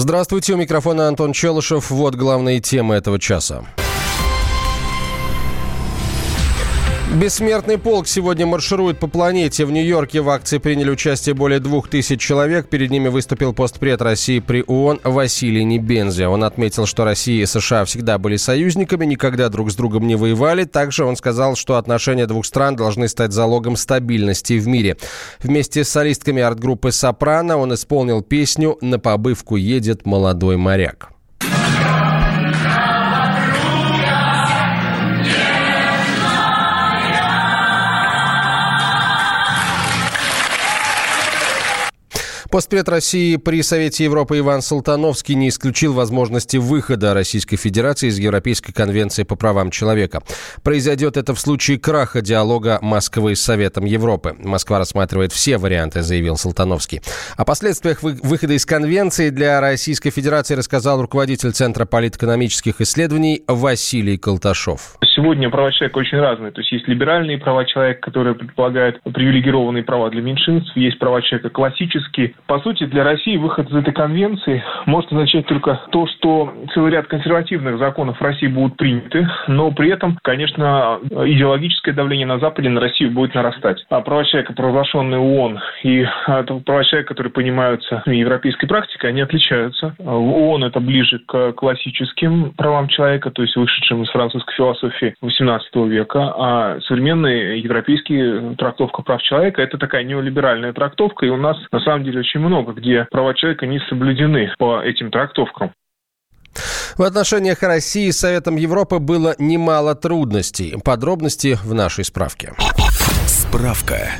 Здравствуйте, у микрофона Антон Челышев. Вот главные темы этого часа. Бессмертный полк сегодня марширует по планете. В Нью-Йорке в акции приняли участие более двух тысяч человек. Перед ними выступил постпред России при ООН Василий Небензи. Он отметил, что Россия и США всегда были союзниками, никогда друг с другом не воевали. Также он сказал, что отношения двух стран должны стать залогом стабильности в мире. Вместе с солистками арт-группы «Сопрано» он исполнил песню «На побывку едет молодой моряк». Постпред России при Совете Европы Иван Салтановский не исключил возможности выхода Российской Федерации из Европейской конвенции по правам человека. Произойдет это в случае краха диалога Москвы с Советом Европы. Москва рассматривает все варианты, заявил Салтановский. О последствиях выхода из конвенции для Российской Федерации рассказал руководитель Центра политэкономических исследований Василий Колташов. Сегодня права человека очень разные. То есть есть либеральные права человека, которые предполагают привилегированные права для меньшинств, есть права человека классические, по сути, для России выход из этой конвенции может означать только то, что целый ряд консервативных законов в России будут приняты, но при этом, конечно, идеологическое давление на Западе на Россию будет нарастать. А права человека, провозглашенные ООН, и права человека, которые понимаются европейской практикой, они отличаются. В ООН это ближе к классическим правам человека, то есть вышедшим из французской философии XVIII века, а современная европейская трактовка прав человека – это такая неолиберальная трактовка, и у нас на самом деле очень много, где права человека не соблюдены по этим трактовкам. В отношениях России с Советом Европы было немало трудностей. Подробности в нашей справке. Справка.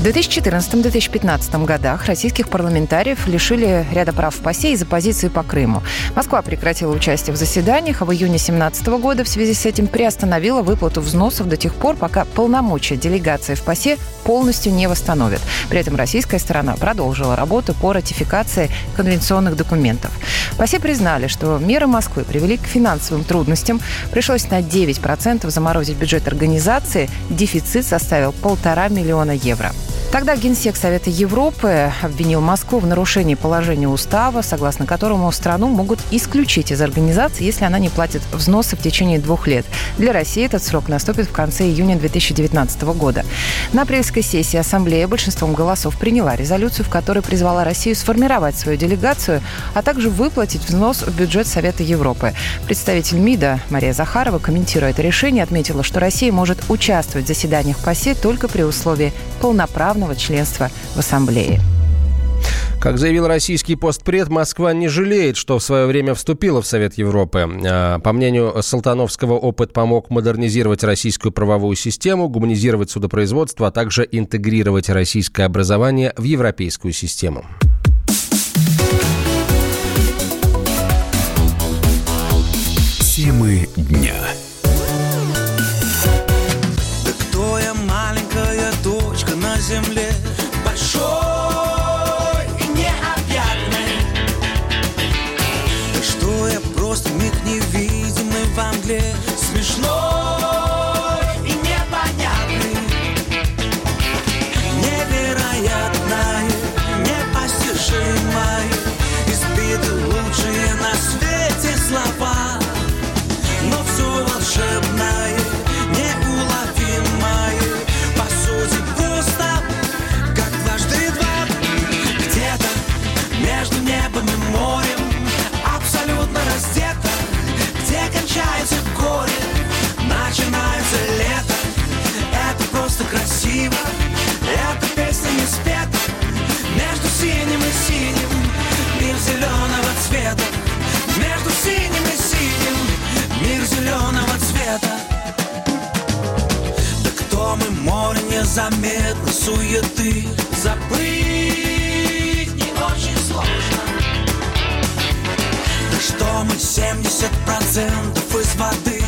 В 2014-2015 годах российских парламентариев лишили ряда прав в ПАСЕ из-за позиции по Крыму. Москва прекратила участие в заседаниях, а в июне 2017 года в связи с этим приостановила выплату взносов до тех пор, пока полномочия делегации в ПАСЕ полностью не восстановят. При этом российская сторона продолжила работу по ратификации конвенционных документов. ПАСЕ признали, что меры Москвы привели к финансовым трудностям. Пришлось на 9% заморозить бюджет организации. Дефицит составил полтора миллиона евро. Тогда Генсек Совета Европы обвинил Москву в нарушении положения устава, согласно которому страну могут исключить из организации, если она не платит взносы в течение двух лет. Для России этот срок наступит в конце июня 2019 года. На апрельской сессии Ассамблея большинством голосов приняла резолюцию, в которой призвала Россию сформировать свою делегацию, а также выплатить взнос в бюджет Совета Европы. Представитель МИДа Мария Захарова, комментируя это решение, отметила, что Россия может участвовать в заседаниях ПАСЕ только при условии полноправного полного членства в Ассамблее. Как заявил российский постпред, Москва не жалеет, что в свое время вступила в Совет Европы. А, по мнению Салтановского, опыт помог модернизировать российскую правовую систему, гуманизировать судопроизводство, а также интегрировать российское образование в европейскую систему. Темы дня. Незаметно суеты. Забыть не очень сложно. Что мы 70% из воды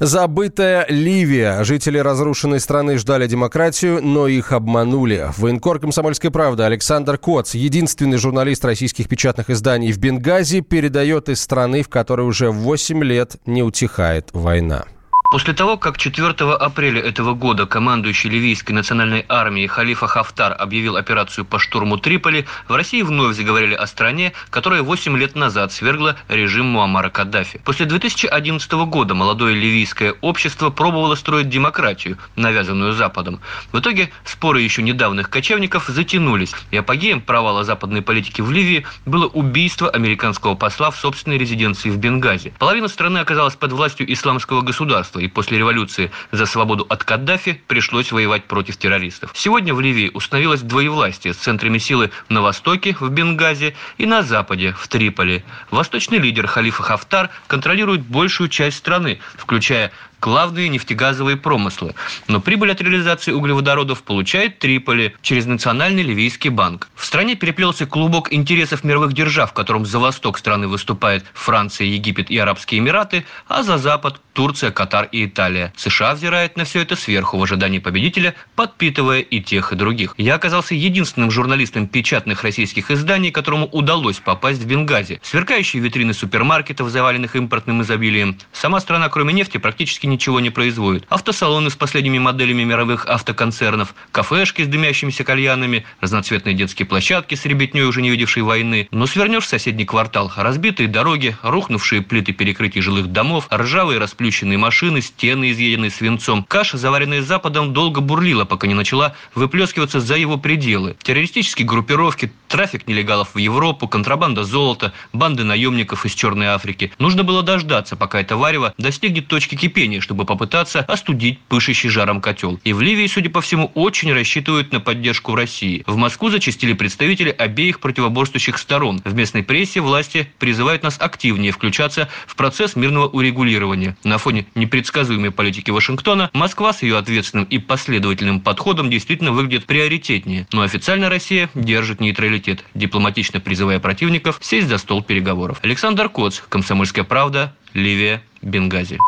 Забытая Ливия. Жители разрушенной страны ждали демократию, но их обманули. Военкор «Комсомольской правды» Александр Коц, единственный журналист российских печатных изданий в Бенгази, передает из страны, в которой уже 8 лет не утихает война. После того, как 4 апреля этого года командующий ливийской национальной армией Халифа Хафтар объявил операцию по штурму Триполи, в России вновь заговорили о стране, которая 8 лет назад свергла режим Муаммара Каддафи. После 2011 года молодое ливийское общество пробовало строить демократию, навязанную Западом. В итоге споры еще недавних кочевников затянулись, и апогеем провала западной политики в Ливии было убийство американского посла в собственной резиденции в Бенгази. Половина страны оказалась под властью исламского государства, государства, и после революции за свободу от Каддафи пришлось воевать против террористов. Сегодня в Ливии установилось двоевластие с центрами силы на востоке, в Бенгази, и на западе, в Триполи. Восточный лидер Халифа Хафтар контролирует большую часть страны, включая главные нефтегазовые промыслы. Но прибыль от реализации углеводородов получает Триполи через Национальный ливийский банк. В стране переплелся клубок интересов мировых держав, в котором за восток страны выступают Франция, Египет и Арабские Эмираты, а за запад – Турция, Катар и Италия. США взирает на все это сверху в ожидании победителя, подпитывая и тех, и других. Я оказался единственным журналистом печатных российских изданий, которому удалось попасть в Бенгази. Сверкающие витрины супермаркетов, заваленных импортным изобилием. Сама страна, кроме нефти, практически ничего не производит. Автосалоны с последними моделями мировых автоконцернов, кафешки с дымящимися кальянами, разноцветные детские площадки с ребятней, уже не видевшей войны. Но свернешь в соседний квартал, разбитые дороги, рухнувшие плиты перекрытий жилых домов, ржавые расплющенные машины, стены, изъеденные свинцом. Каша, заваренная Западом, долго бурлила, пока не начала выплескиваться за его пределы. Террористические группировки, трафик нелегалов в Европу, контрабанда золота, банды наемников из Черной Африки. Нужно было дождаться, пока это варево достигнет точки кипения, Германии, чтобы попытаться остудить пышущий жаром котел. И в Ливии, судя по всему, очень рассчитывают на поддержку России. В Москву зачастили представители обеих противоборствующих сторон. В местной прессе власти призывают нас активнее включаться в процесс мирного урегулирования. На фоне непредсказуемой политики Вашингтона Москва с ее ответственным и последовательным подходом действительно выглядит приоритетнее. Но официально Россия держит нейтралитет, дипломатично призывая противников сесть за стол переговоров. Александр Коц, Комсомольская правда, Ливия, Бенгази.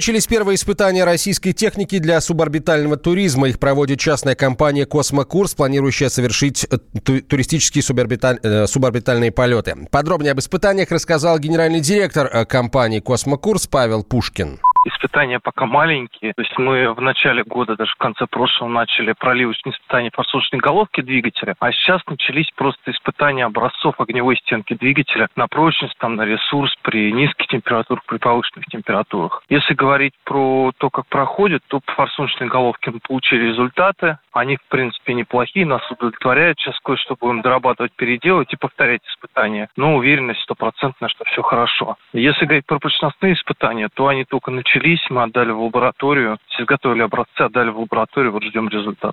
Начались первые испытания российской техники для суборбитального туризма. Их проводит частная компания «Космокурс», планирующая совершить э, туристические суборбиталь... Э, суборбитальные полеты. Подробнее об испытаниях рассказал генеральный директор э, компании «Космокурс» Павел Пушкин. Испытания пока маленькие. То есть мы в начале года, даже в конце прошлого, начали проливочные испытания форсуночной головки двигателя, а сейчас начались просто испытания образцов огневой стенки двигателя на прочность, там, на ресурс при низких температурах, при повышенных температурах. Если говорить про то, как проходит, то по форсуночной головке мы получили результаты. Они, в принципе, неплохие, нас удовлетворяют. Сейчас кое-что будем дорабатывать, переделать и повторять испытания. Но уверенность стопроцентная, что все хорошо. Если говорить про прочностные испытания, то они только начались, мы отдали в лабораторию, изготовили образцы, отдали в лабораторию, вот ждем результат.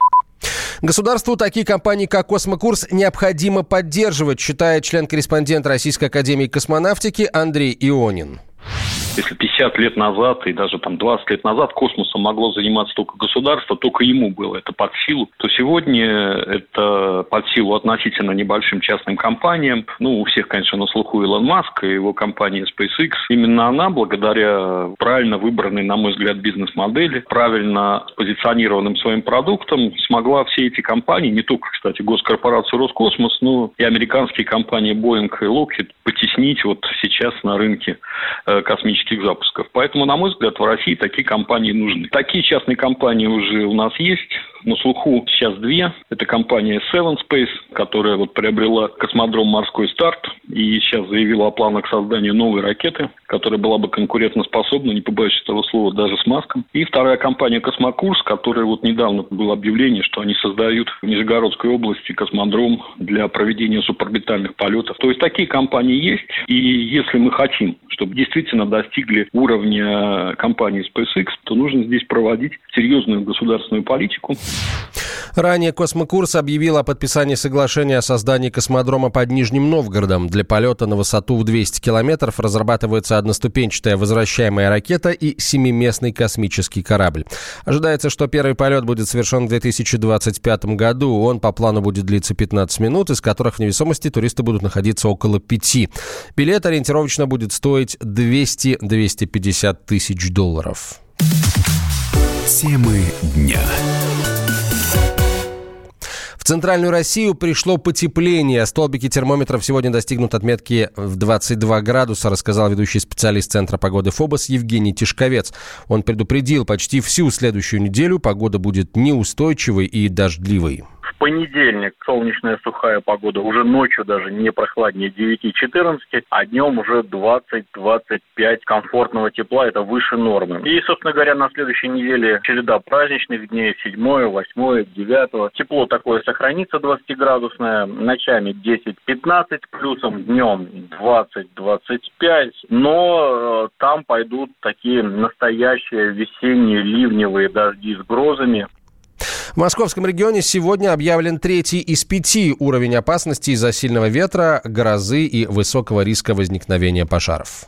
Государству такие компании, как «Космокурс», необходимо поддерживать, считает член-корреспондент Российской Академии космонавтики Андрей Ионин. Если 50 лет назад и даже там 20 лет назад космосом могло заниматься только государство, только ему было это под силу, то сегодня это под силу относительно небольшим частным компаниям. Ну, у всех, конечно, на слуху Илон Маск и его компания SpaceX. Именно она, благодаря правильно выбранной, на мой взгляд, бизнес-модели, правильно позиционированным своим продуктом, смогла все эти компании, не только, кстати, госкорпорацию Роскосмос, но и американские компании Boeing и Lockheed потеснить вот сейчас на рынке э, космических космических запусков. Поэтому, на мой взгляд, в России такие компании нужны. Такие частные компании уже у нас есть. На слуху сейчас две. Это компания Seven Space, которая вот приобрела космодром «Морской старт» и сейчас заявила о планах создания новой ракеты, которая была бы конкурентоспособна, не побоюсь этого слова, даже с Маском. И вторая компания «Космокурс», которая вот недавно было объявление, что они создают в Нижегородской области космодром для проведения суборбитальных полетов. То есть такие компании есть. И если мы хотим, чтобы действительно достигли уровня компании SpaceX, то нужно здесь проводить серьезную государственную политику. Ранее Космокурс объявил о подписании соглашения о создании космодрома под Нижним Новгородом. Для полета на высоту в 200 километров разрабатывается одноступенчатая возвращаемая ракета и семиместный космический корабль. Ожидается, что первый полет будет совершен в 2025 году. Он по плану будет длиться 15 минут, из которых в невесомости туристы будут находиться около 5. Билет ориентировочно будет стоить 200-250 тысяч долларов. Темы дня. центральную Россию пришло потепление. Столбики термометров сегодня достигнут отметки в 22 градуса, рассказал ведущий специалист Центра погоды ФОБОС Евгений Тишковец. Он предупредил, почти всю следующую неделю погода будет неустойчивой и дождливой понедельник солнечная сухая погода, уже ночью даже не прохладнее 9-14, а днем уже 20-25 комфортного тепла, это выше нормы. И, собственно говоря, на следующей неделе череда праздничных дней, 7, 8, 9. Тепло такое сохранится 20-градусное, ночами 10-15, плюсом днем 20-25, но э, там пойдут такие настоящие весенние ливневые дожди с грозами. В московском регионе сегодня объявлен третий из пяти уровень опасности из-за сильного ветра, грозы и высокого риска возникновения пожаров.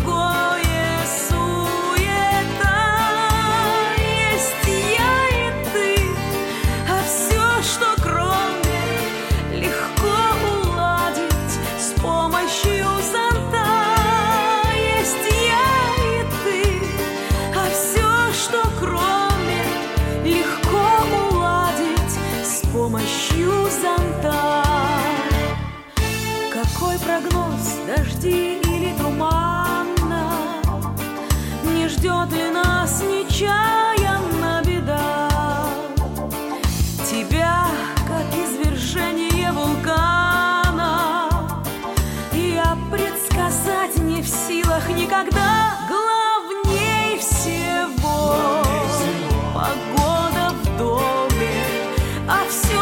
ждет ли нас нечаянно беда? Тебя, как извержение вулкана, Я предсказать не в силах никогда. Главней всего погода в доме, а все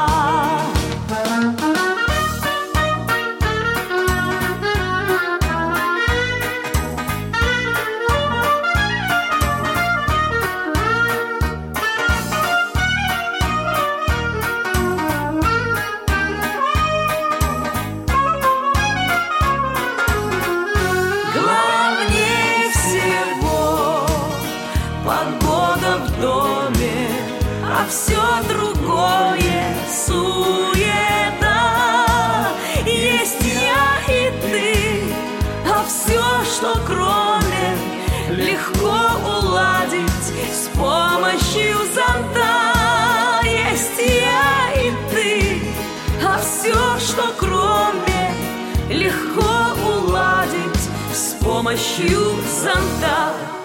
а все другое суета. Есть я и ты, а все, что кроме, легко уладить с помощью зонта. Есть я и ты, а все, что кроме, легко уладить с помощью зонта.